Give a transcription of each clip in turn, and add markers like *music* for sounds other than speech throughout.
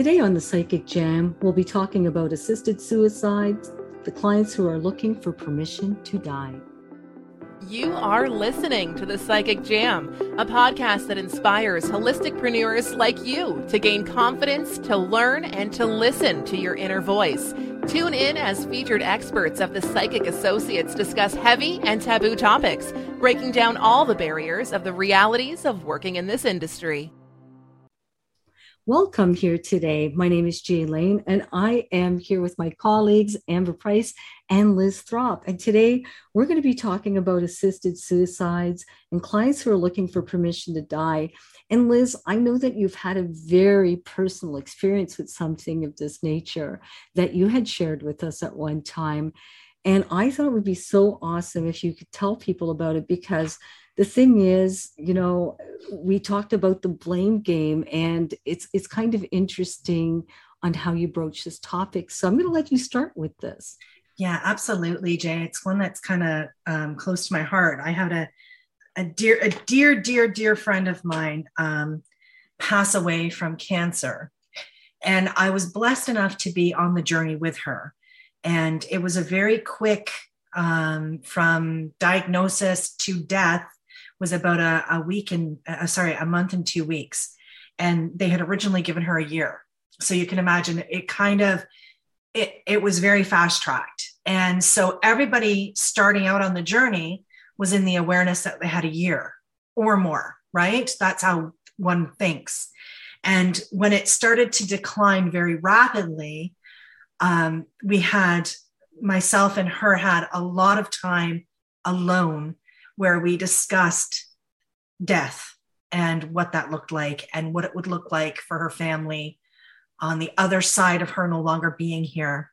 Today on the Psychic Jam, we'll be talking about assisted suicides, the clients who are looking for permission to die. You are listening to the Psychic Jam, a podcast that inspires holisticpreneurs like you to gain confidence, to learn, and to listen to your inner voice. Tune in as featured experts of the Psychic Associates discuss heavy and taboo topics, breaking down all the barriers of the realities of working in this industry. Welcome here today. My name is Jay Lane, and I am here with my colleagues, Amber Price and Liz Throp. And today we're going to be talking about assisted suicides and clients who are looking for permission to die. And Liz, I know that you've had a very personal experience with something of this nature that you had shared with us at one time. And I thought it would be so awesome if you could tell people about it because the thing is, you know, we talked about the blame game, and it's it's kind of interesting on how you broach this topic. So I'm going to let you start with this. Yeah, absolutely, Jay. It's one that's kind of um, close to my heart. I had a a dear, a dear, dear, dear friend of mine um, pass away from cancer, and I was blessed enough to be on the journey with her. And it was a very quick um, from diagnosis to death was about a, a week and uh, sorry, a month and two weeks. And they had originally given her a year. So you can imagine it kind of, it, it was very fast tracked. And so everybody starting out on the journey was in the awareness that they had a year or more, right? That's how one thinks. And when it started to decline very rapidly, um, we had myself and her had a lot of time alone where we discussed death and what that looked like and what it would look like for her family on the other side of her no longer being here.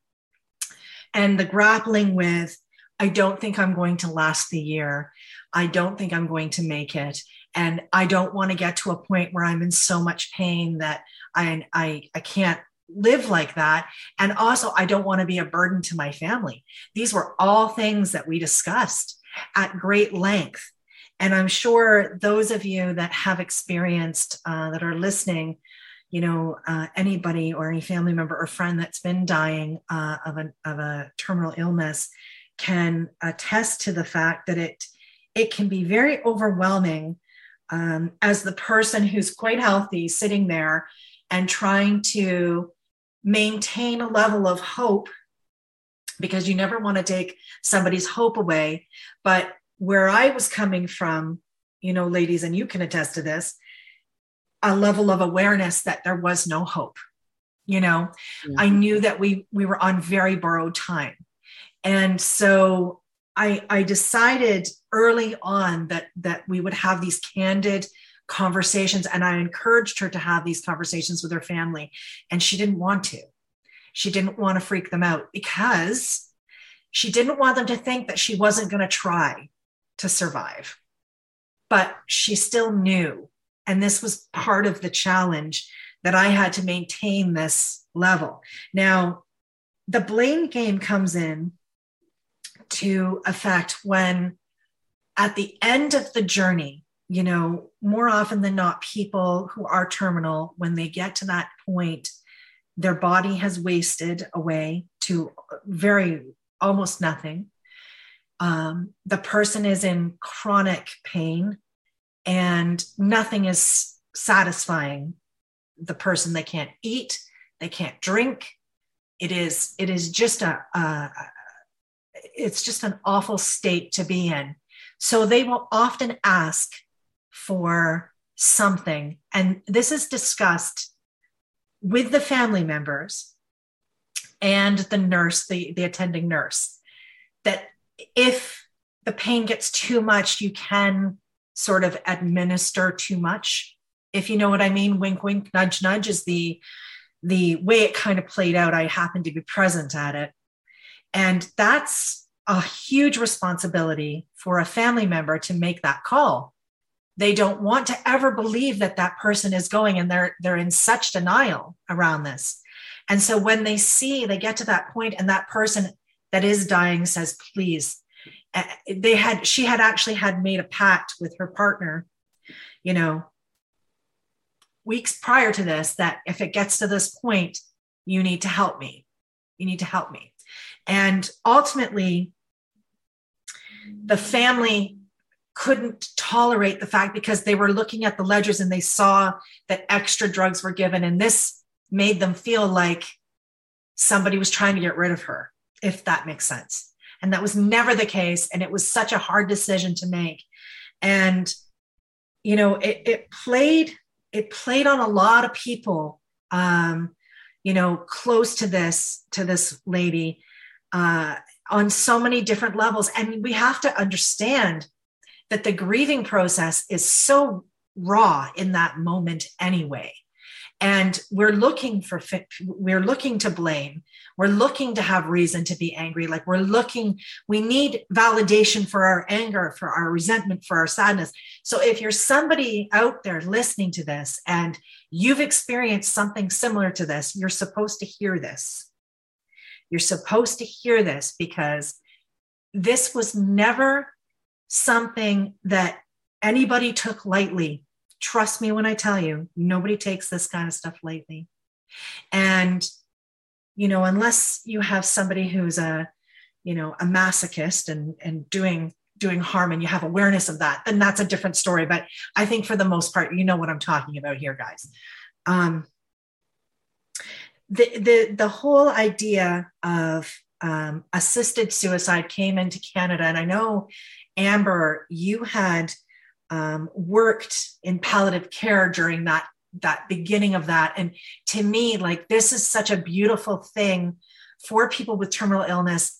And the grappling with, I don't think I'm going to last the year. I don't think I'm going to make it. And I don't want to get to a point where I'm in so much pain that I, I, I can't live like that. And also, I don't want to be a burden to my family. These were all things that we discussed at great length. And I'm sure those of you that have experienced, uh, that are listening, you know, uh, anybody or any family member or friend that's been dying uh, of, a, of a terminal illness can attest to the fact that it it can be very overwhelming um, as the person who's quite healthy sitting there and trying to maintain a level of hope because you never want to take somebody's hope away. But where I was coming from, you know, ladies, and you can attest to this, a level of awareness that there was no hope. You know. I knew that we we were on very borrowed time. And so I I decided early on that that we would have these candid conversations and I encouraged her to have these conversations with her family and she didn't want to she didn't want to freak them out because she didn't want them to think that she wasn't going to try to survive. But she still knew. And this was part of the challenge that I had to maintain this level. Now, the blame game comes in to effect when at the end of the journey, you know, more often than not, people who are terminal, when they get to that point, their body has wasted away to very almost nothing. Um, the person is in chronic pain and nothing is satisfying the person. They can't eat, they can't drink. It is, it is just a, a it's just an awful state to be in. So they will often ask for something. And this is discussed with the family members and the nurse, the, the attending nurse, that if the pain gets too much, you can sort of administer too much. If you know what I mean, wink, wink, nudge, nudge is the the way it kind of played out. I happened to be present at it. And that's a huge responsibility for a family member to make that call they don't want to ever believe that that person is going and they're they're in such denial around this and so when they see they get to that point and that person that is dying says please eh, they had she had actually had made a pact with her partner you know weeks prior to this that if it gets to this point, you need to help me. You need to help me. And ultimately, the family couldn't tolerate the fact because they were looking at the ledgers and they saw that extra drugs were given. And this made them feel like somebody was trying to get rid of her, if that makes sense. And that was never the case. And it was such a hard decision to make. And, you know, it, it played, it played on a lot of people, um, you know, close to this, to this lady, uh, on so many different levels. And we have to understand that the grieving process is so raw in that moment anyway. And we're looking for we're looking to blame. We're looking to have reason to be angry. Like we're looking we need validation for our anger for our resentment for our sadness. So if you're somebody out there listening to this and you've experienced something similar to this you're supposed to hear this. You're supposed to hear this because this was never something that anybody took lightly. Trust me when I tell you, nobody takes this kind of stuff lightly. And, you know, unless you have somebody who's a, you know, a masochist and, and doing doing harm and you have awareness of that, then that's a different story. But I think for the most part, you know what I'm talking about here, guys. Um, the, the, the whole idea of um, assisted suicide came into Canada. And I know Amber, you had um, worked in palliative care during that that beginning of that, and to me, like this is such a beautiful thing for people with terminal illness.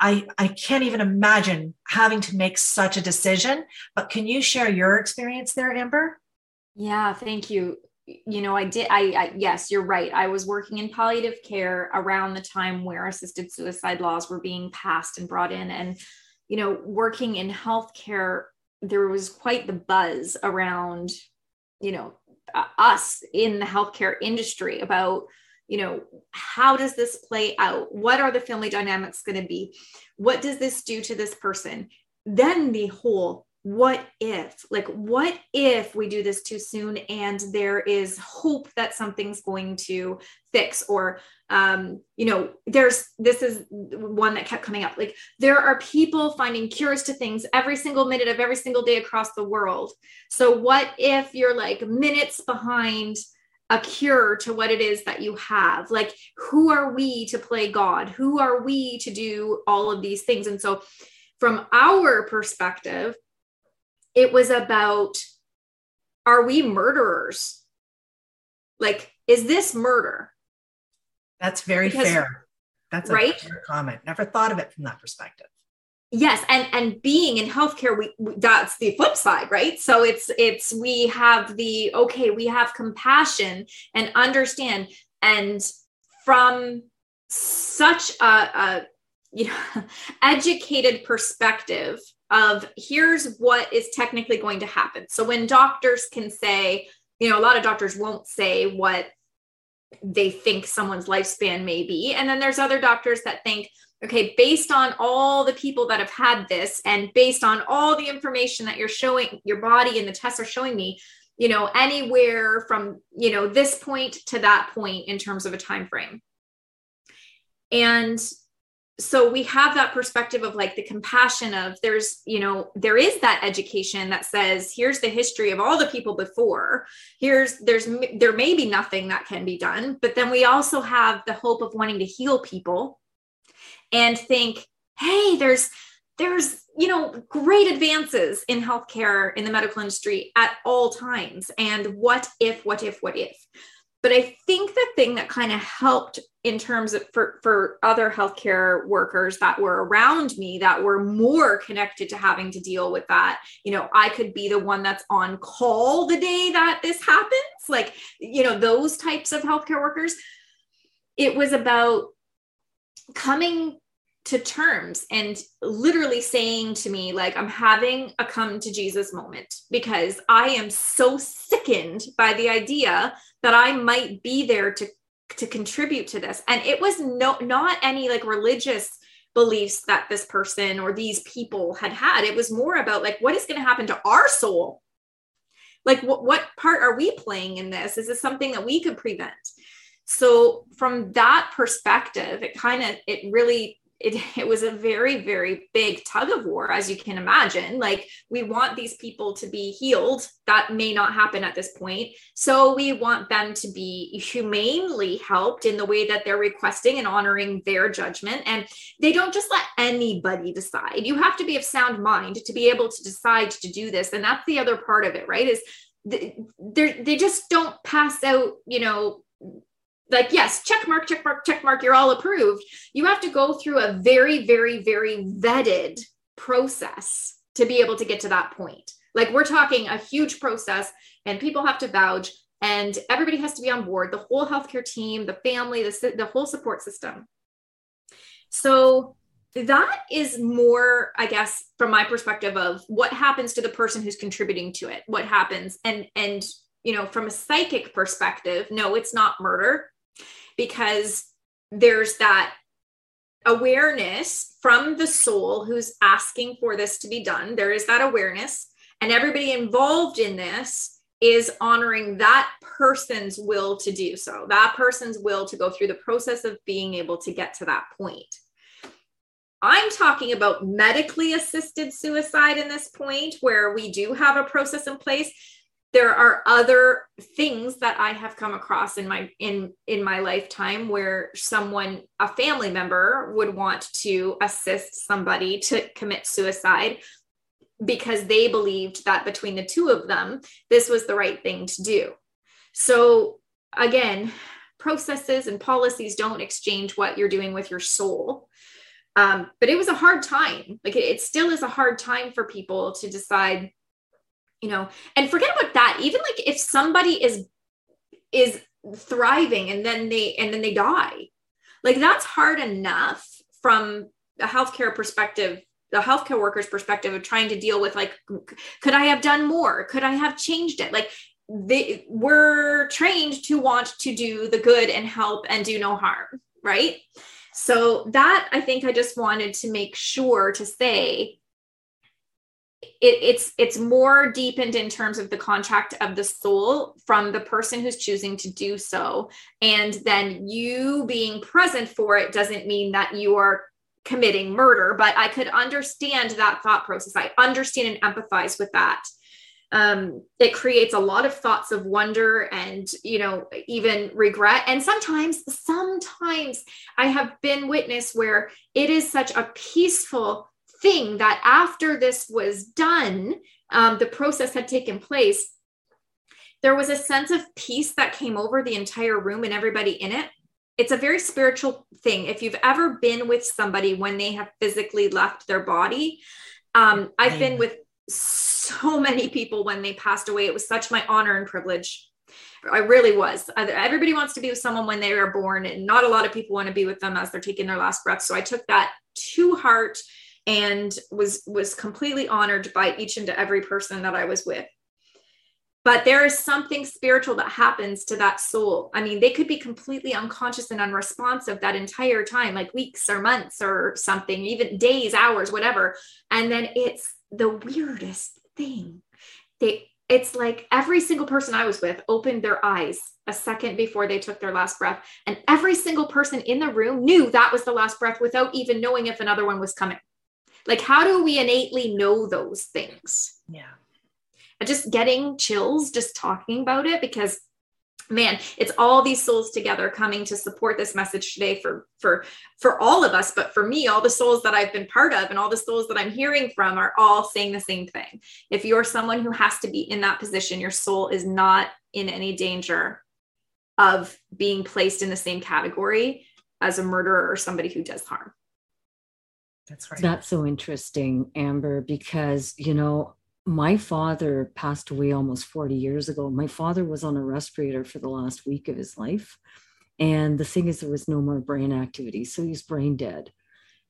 I, I, can't even imagine having to make such a decision. But can you share your experience there, Amber? Yeah, thank you. You know, I did. I, I yes, you're right. I was working in palliative care around the time where assisted suicide laws were being passed and brought in, and you know, working in healthcare, there was quite the buzz around, you know, us in the healthcare industry about, you know, how does this play out? What are the family dynamics going to be? What does this do to this person? Then the whole what if like what if we do this too soon and there is hope that something's going to fix or um you know there's this is one that kept coming up. Like there are people finding cures to things every single minute of every single day across the world. So what if you're like minutes behind a cure to what it is that you have? Like who are we to play god? Who are we to do all of these things? And so from our perspective it was about are we murderers? Like, is this murder? That's very because, fair. That's a right? fair comment. Never thought of it from that perspective. Yes, and and being in healthcare, we, we that's the flip side, right? So it's it's we have the okay, we have compassion and understand, and from such a, a you know *laughs* educated perspective of here's what is technically going to happen. So when doctors can say, you know, a lot of doctors won't say what they think someone's lifespan may be. And then there's other doctors that think, okay, based on all the people that have had this and based on all the information that you're showing your body and the tests are showing me, you know, anywhere from, you know, this point to that point in terms of a time frame. And so we have that perspective of like the compassion of there's you know there is that education that says here's the history of all the people before. Here's there's there may be nothing that can be done but then we also have the hope of wanting to heal people and think hey there's there's you know great advances in healthcare in the medical industry at all times. And what if what if what if but I think the thing that kind of helped in terms of for, for other healthcare workers that were around me that were more connected to having to deal with that, you know, I could be the one that's on call the day that this happens, like, you know, those types of healthcare workers. It was about coming to terms and literally saying to me like i'm having a come to jesus moment because i am so sickened by the idea that i might be there to to contribute to this. And it was no not any like religious beliefs that this person or these people had had. It was more about like what is going to happen to our soul? Like what, what part are we playing in this? Is this something that we could prevent? So from that perspective it kind of it really it, *laughs* it was a very very big tug of war as you can imagine. Like we want these people to be healed. That may not happen at this point. So we want them to be humanely helped in the way that they're requesting and honoring their judgment. And they don't just let anybody decide. You have to be of sound mind to be able to decide to do this. And that's the other part of it right? Is they they just don't pass out you know like yes check mark check mark check mark you're all approved. You have to go through a very very very vetted process to be able to get to that point. Like we're talking a huge process and people have to vouch and everybody has to be on board the whole healthcare team the family the, the whole support system. So that is more i guess from my perspective of what happens to the person who's contributing to it what happens. And and you know from a psychic perspective no it's not murder because there's that awareness from the soul who's asking for this to be done. There is that awareness, and everybody involved in this is honoring that person's will to do so, that person's will to go through the process of being able to get to that point. I'm talking about medically assisted suicide in this point where we do have a process in place there are other things that i have come across in my in in my lifetime where someone a family member would want to assist somebody to commit suicide because they believed that between the two of them this was the right thing to do. So again processes and policies don't exchange what you're doing with your soul. Um, but it was a hard time. Like it, it still is a hard time for people to decide you know and forget about that. Even like if somebody is is thriving and then they and then they die like that's hard enough from a healthcare perspective the healthcare workers perspective of trying to deal with like could i have done more? Could i have changed it? Like they were trained to want to do the good and help and do no harm right? So that i think i just wanted to make sure to say it, it's it's more deepened in terms of the contract of the soul from the person who's choosing to do so. And then you being present for it doesn't mean that you are committing murder but i could understand that thought process. I understand and empathize with that. Um, it creates a lot of thoughts of wonder and you know even regret. And sometimes sometimes i have been witness where it is such a peaceful thing that after this was done, um, the process had taken place, there was a sense of peace that came over the entire room and everybody in it. It's a very spiritual thing. If you've ever been with somebody when they have physically left their body, um, I've been with so many people when they passed away. It was such my honor and privilege. I really was. Everybody wants to be with someone when they are born, and not a lot of people want to be with them as they're taking their last breath. So I took that to heart and was was completely honored by each and every person that I was with. But there is something spiritual that happens to that soul. I mean, they could be completely unconscious and unresponsive that entire time, like weeks or months or something, even days, hours, whatever. And then it's the weirdest thing. They it's like every single person I was with opened their eyes a second before they took their last breath. And every single person in the room knew that was the last breath without even knowing if another one was coming. Like, how do we innately know those things? Yeah. And just getting chills just talking about it because man it's all these souls together coming to support this message today for for for all of us but for me all the souls that i've been part of and all the souls that i'm hearing from are all saying the same thing if you're someone who has to be in that position your soul is not in any danger of being placed in the same category as a murderer or somebody who does harm that's right. That's so interesting, Amber, because, you know, my father passed away almost 40 years ago. My father was on a respirator for the last week of his life. And the thing is, there was no more brain activity. So he's brain dead.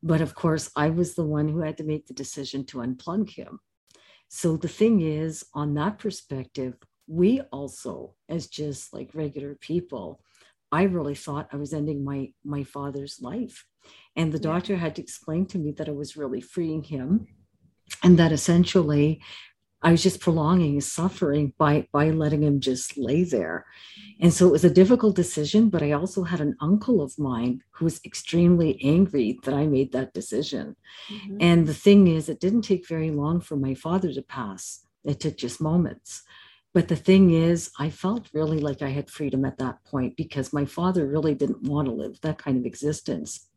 But of course, I was the one who had to make the decision to unplug him. So the thing is, on that perspective, we also, as just like regular people, I really thought I was ending my my father's life and the doctor had to explain to me that I was really freeing him and that essentially I was just prolonging his suffering by by letting him just lay there. And so it was a difficult decision, but I also had an uncle of mine who was extremely angry that I made that decision. Mm-hmm. And the thing is, it didn't take very long for my father to pass. It took just moments. But the thing is, I felt really like I had freedom at that point because my father really didn't want to live that kind of existence.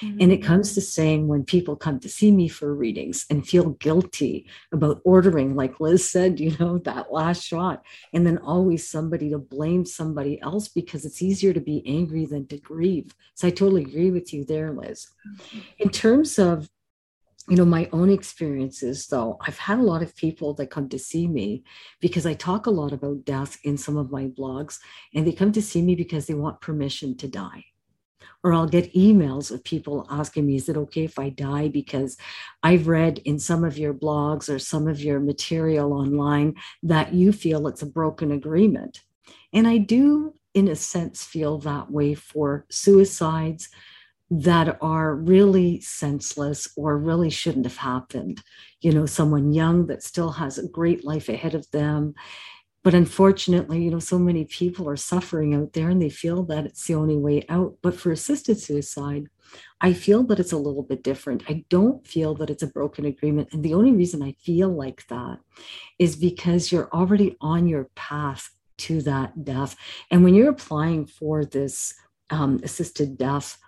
Mm-hmm. And it comes to saying when people come to see me for readings and feel guilty about ordering, like Liz said, you know, that last shot, and then always somebody to blame somebody else because it's easier to be angry than to grieve. So I totally agree with you there, Liz. Mm-hmm. In terms of you know my own experiences though i've had a lot of people that come to see me because i talk a lot about death in some of my blogs and they come to see me because they want permission to die or I'll get emails of people asking me, is it okay if I die? Because I've read in some of your blogs or some of your material online that you feel it's a broken agreement. And I do, in a sense, feel that way for suicides that are really senseless or really shouldn't have happened. You know, someone young that still has a great life ahead of them. But unfortunately you know so many people are suffering out there and they feel that it's the only way out. But for assisted suicide i feel that it's a little bit different. I don't feel that it's a broken agreement. And the only reason i feel like that is because you're already on your path to that death. And when you're applying for this um, assisted death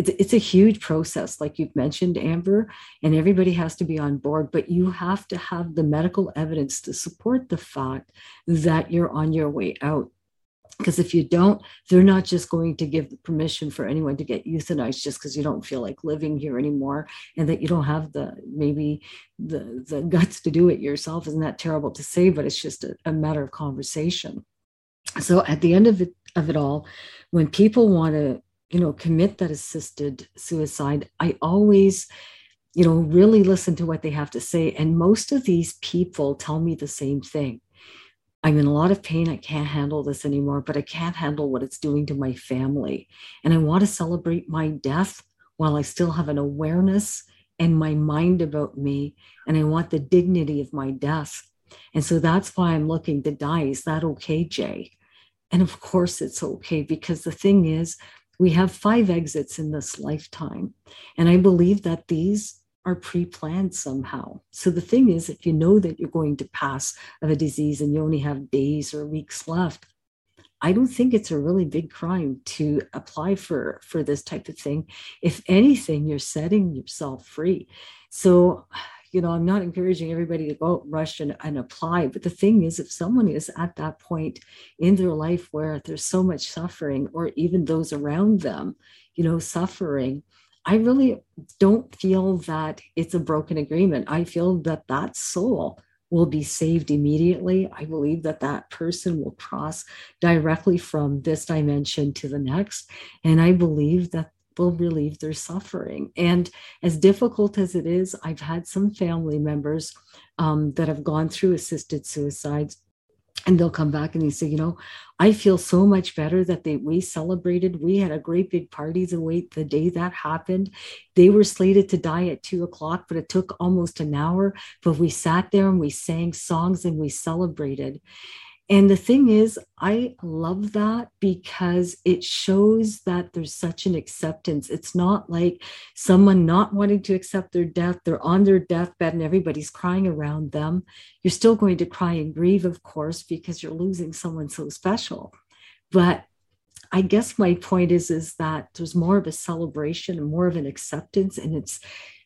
it's, it's a huge process, like you've mentioned, Amber, and everybody has to be on board, but you have to have the medical evidence to support the fact that you're on your way out. Because if you don't, they're not just going to give the permission for anyone to get euthanized just because you don't feel like living here anymore and that you don't have the maybe the, the guts to do it yourself. Isn't that terrible to say? But it's just a, a matter of conversation. So at the end of it of it all, when people want to you know commit that assisted suicide i always you know really listen to what they have to say. And most of these people tell me the same thing. I'm in a lot of pain. I can't handle this anymore but i can't handle what it's doing to my family. And i want to celebrate my death while i still have an awareness and my mind about me and i want the dignity of my death. And so that's why i'm looking to die. Is that okay jay? And of course it's okay because the thing is we have five exits in this lifetime. And I believe that these are pre planned somehow. So the thing is, if you know that you're going to pass of a disease and you only have days or weeks left, I don't think it's a really big crime to apply for for this type of thing. If anything, you're setting yourself free. So you know, I'm not encouraging everybody to go rush and, and apply. But the thing is, if someone is at that point in their life where there's so much suffering, or even those around them, you know, suffering, I really don't feel that it's a broken agreement. I feel that that soul will be saved immediately. I believe that that person will cross directly from this dimension to the next. And I believe that will relieve their suffering. And as difficult as it is, I've had some family members um, that have gone through assisted suicides and they'll come back and they say, you know, I feel so much better that they we celebrated. We had a great big party the day that happened. They were slated to die at two o'clock, but it took almost an hour. But we sat there and we sang songs and we celebrated. And the thing is, I love that because it shows that there's such an acceptance. It's not like someone not wanting to accept their death, they're on their deathbed and everybody's crying around them. You're still going to cry and grieve, of course, because you're losing someone so special. But I guess my point is, is that there's more of a celebration and more of an acceptance, and it's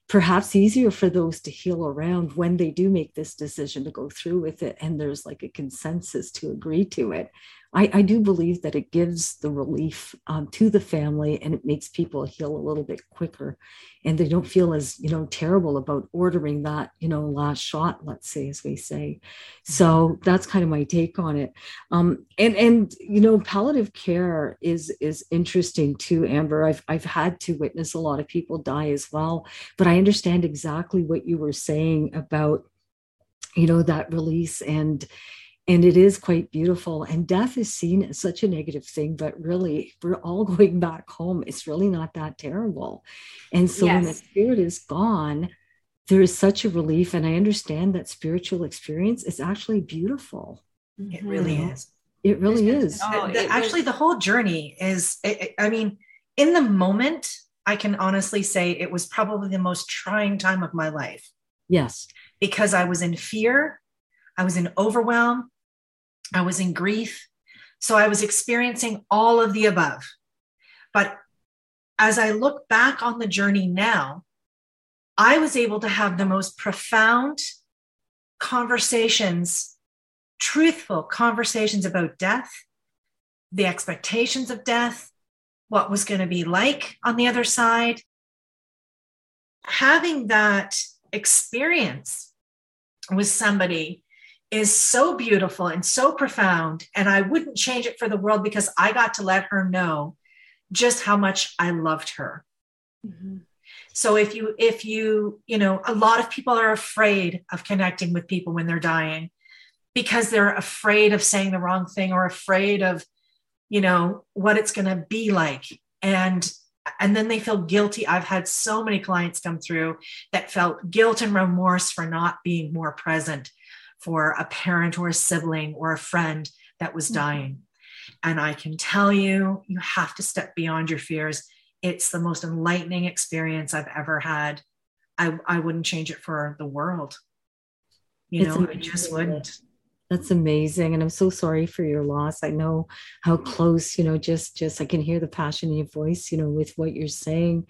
perhaps easier for those to heal around when they do make this decision to go through with it and there's like a consensus to agree to it I, I do believe that it gives the relief um, to the family and it makes people heal a little bit quicker. And they don't feel as you know terrible about ordering that you know last shot let's say as we say. So that's kind of my take on it. Um, and and you know palliative care is is interesting too amber. I've i've had to witness a lot of people die as well but i understand exactly what you were saying about you know that release and and it is quite beautiful and death is seen as such a negative thing but really we're all *laughs* going back home it's really not that terrible and so yes. when the spirit is gone there is such a relief. And I understand that spiritual experience is actually beautiful. It really mm-hmm. is. It really is. Oh, the, actually, was... the whole journey is, I mean, in the moment, I can honestly say it was probably the most trying time of my life. Yes. Because I was in fear, I was in overwhelm, I was in grief. So I was experiencing all of the above. But as I look back on the journey now, I was able to have the most profound conversations, truthful conversations about death, the expectations of death, what was going to be like on the other side. Having that experience with somebody is so beautiful and so profound. And I wouldn't change it for the world because I got to let her know just how much I loved her. Mm-hmm. So if you, if you, you know, a lot of people are afraid of connecting with people when they're dying because they're afraid of saying the wrong thing or afraid of, you know, what it's going to be like. And and then they feel guilty. I've had so many clients come through that felt guilt and remorse for not being more present for a parent or a sibling or a friend that was mm-hmm. dying. And I can tell you, you have to step beyond your fears. It's the most enlightening experience I've ever had. I, I wouldn't change it for the world. You it's know, I just wouldn't. That's amazing. And I'm so sorry for your loss. I know how close, you know, just just I can hear the passion in your voice, you know, with what you're saying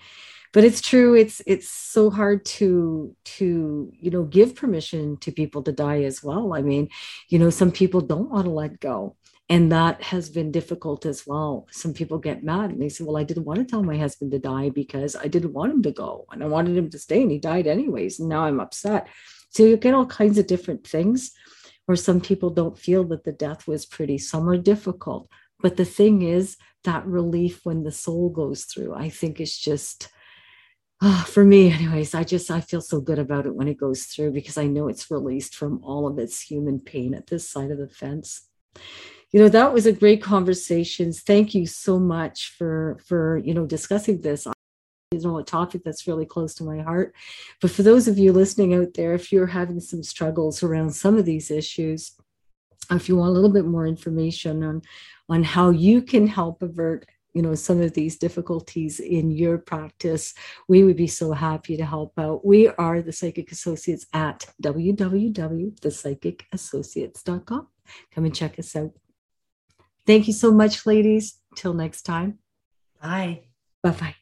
but it's true it's it's so hard to to you know give permission to people to die as well. I mean you know some people don't want to let go and that has been difficult as well. Some people get mad and they say well i didn't want to tell my husband to die because i didn't want him to go and i wanted him to stay and he died anyways and now i'm upset. So you get all kinds of different things or some people don't feel that the death was pretty some are difficult. But the thing is that relief when the soul goes through i think is just oh, for me anyways i just i feel so good about it when it goes through because i know it's released from all of its human pain at this side of the fence. You know that was a great conversation. Thank you so much for for you know discussing this. You know a topic that's really close to my heart. But for those of you listening out there if you're having some struggles around some of these issues if you want a little bit more information on on how you can help avert you know some of these difficulties in your practice we would be so happy to help out. We are the psychic associates at www.thepsychicassociates.com come and check us out. Thank you so much ladies. Till next time. Bye. Bye bye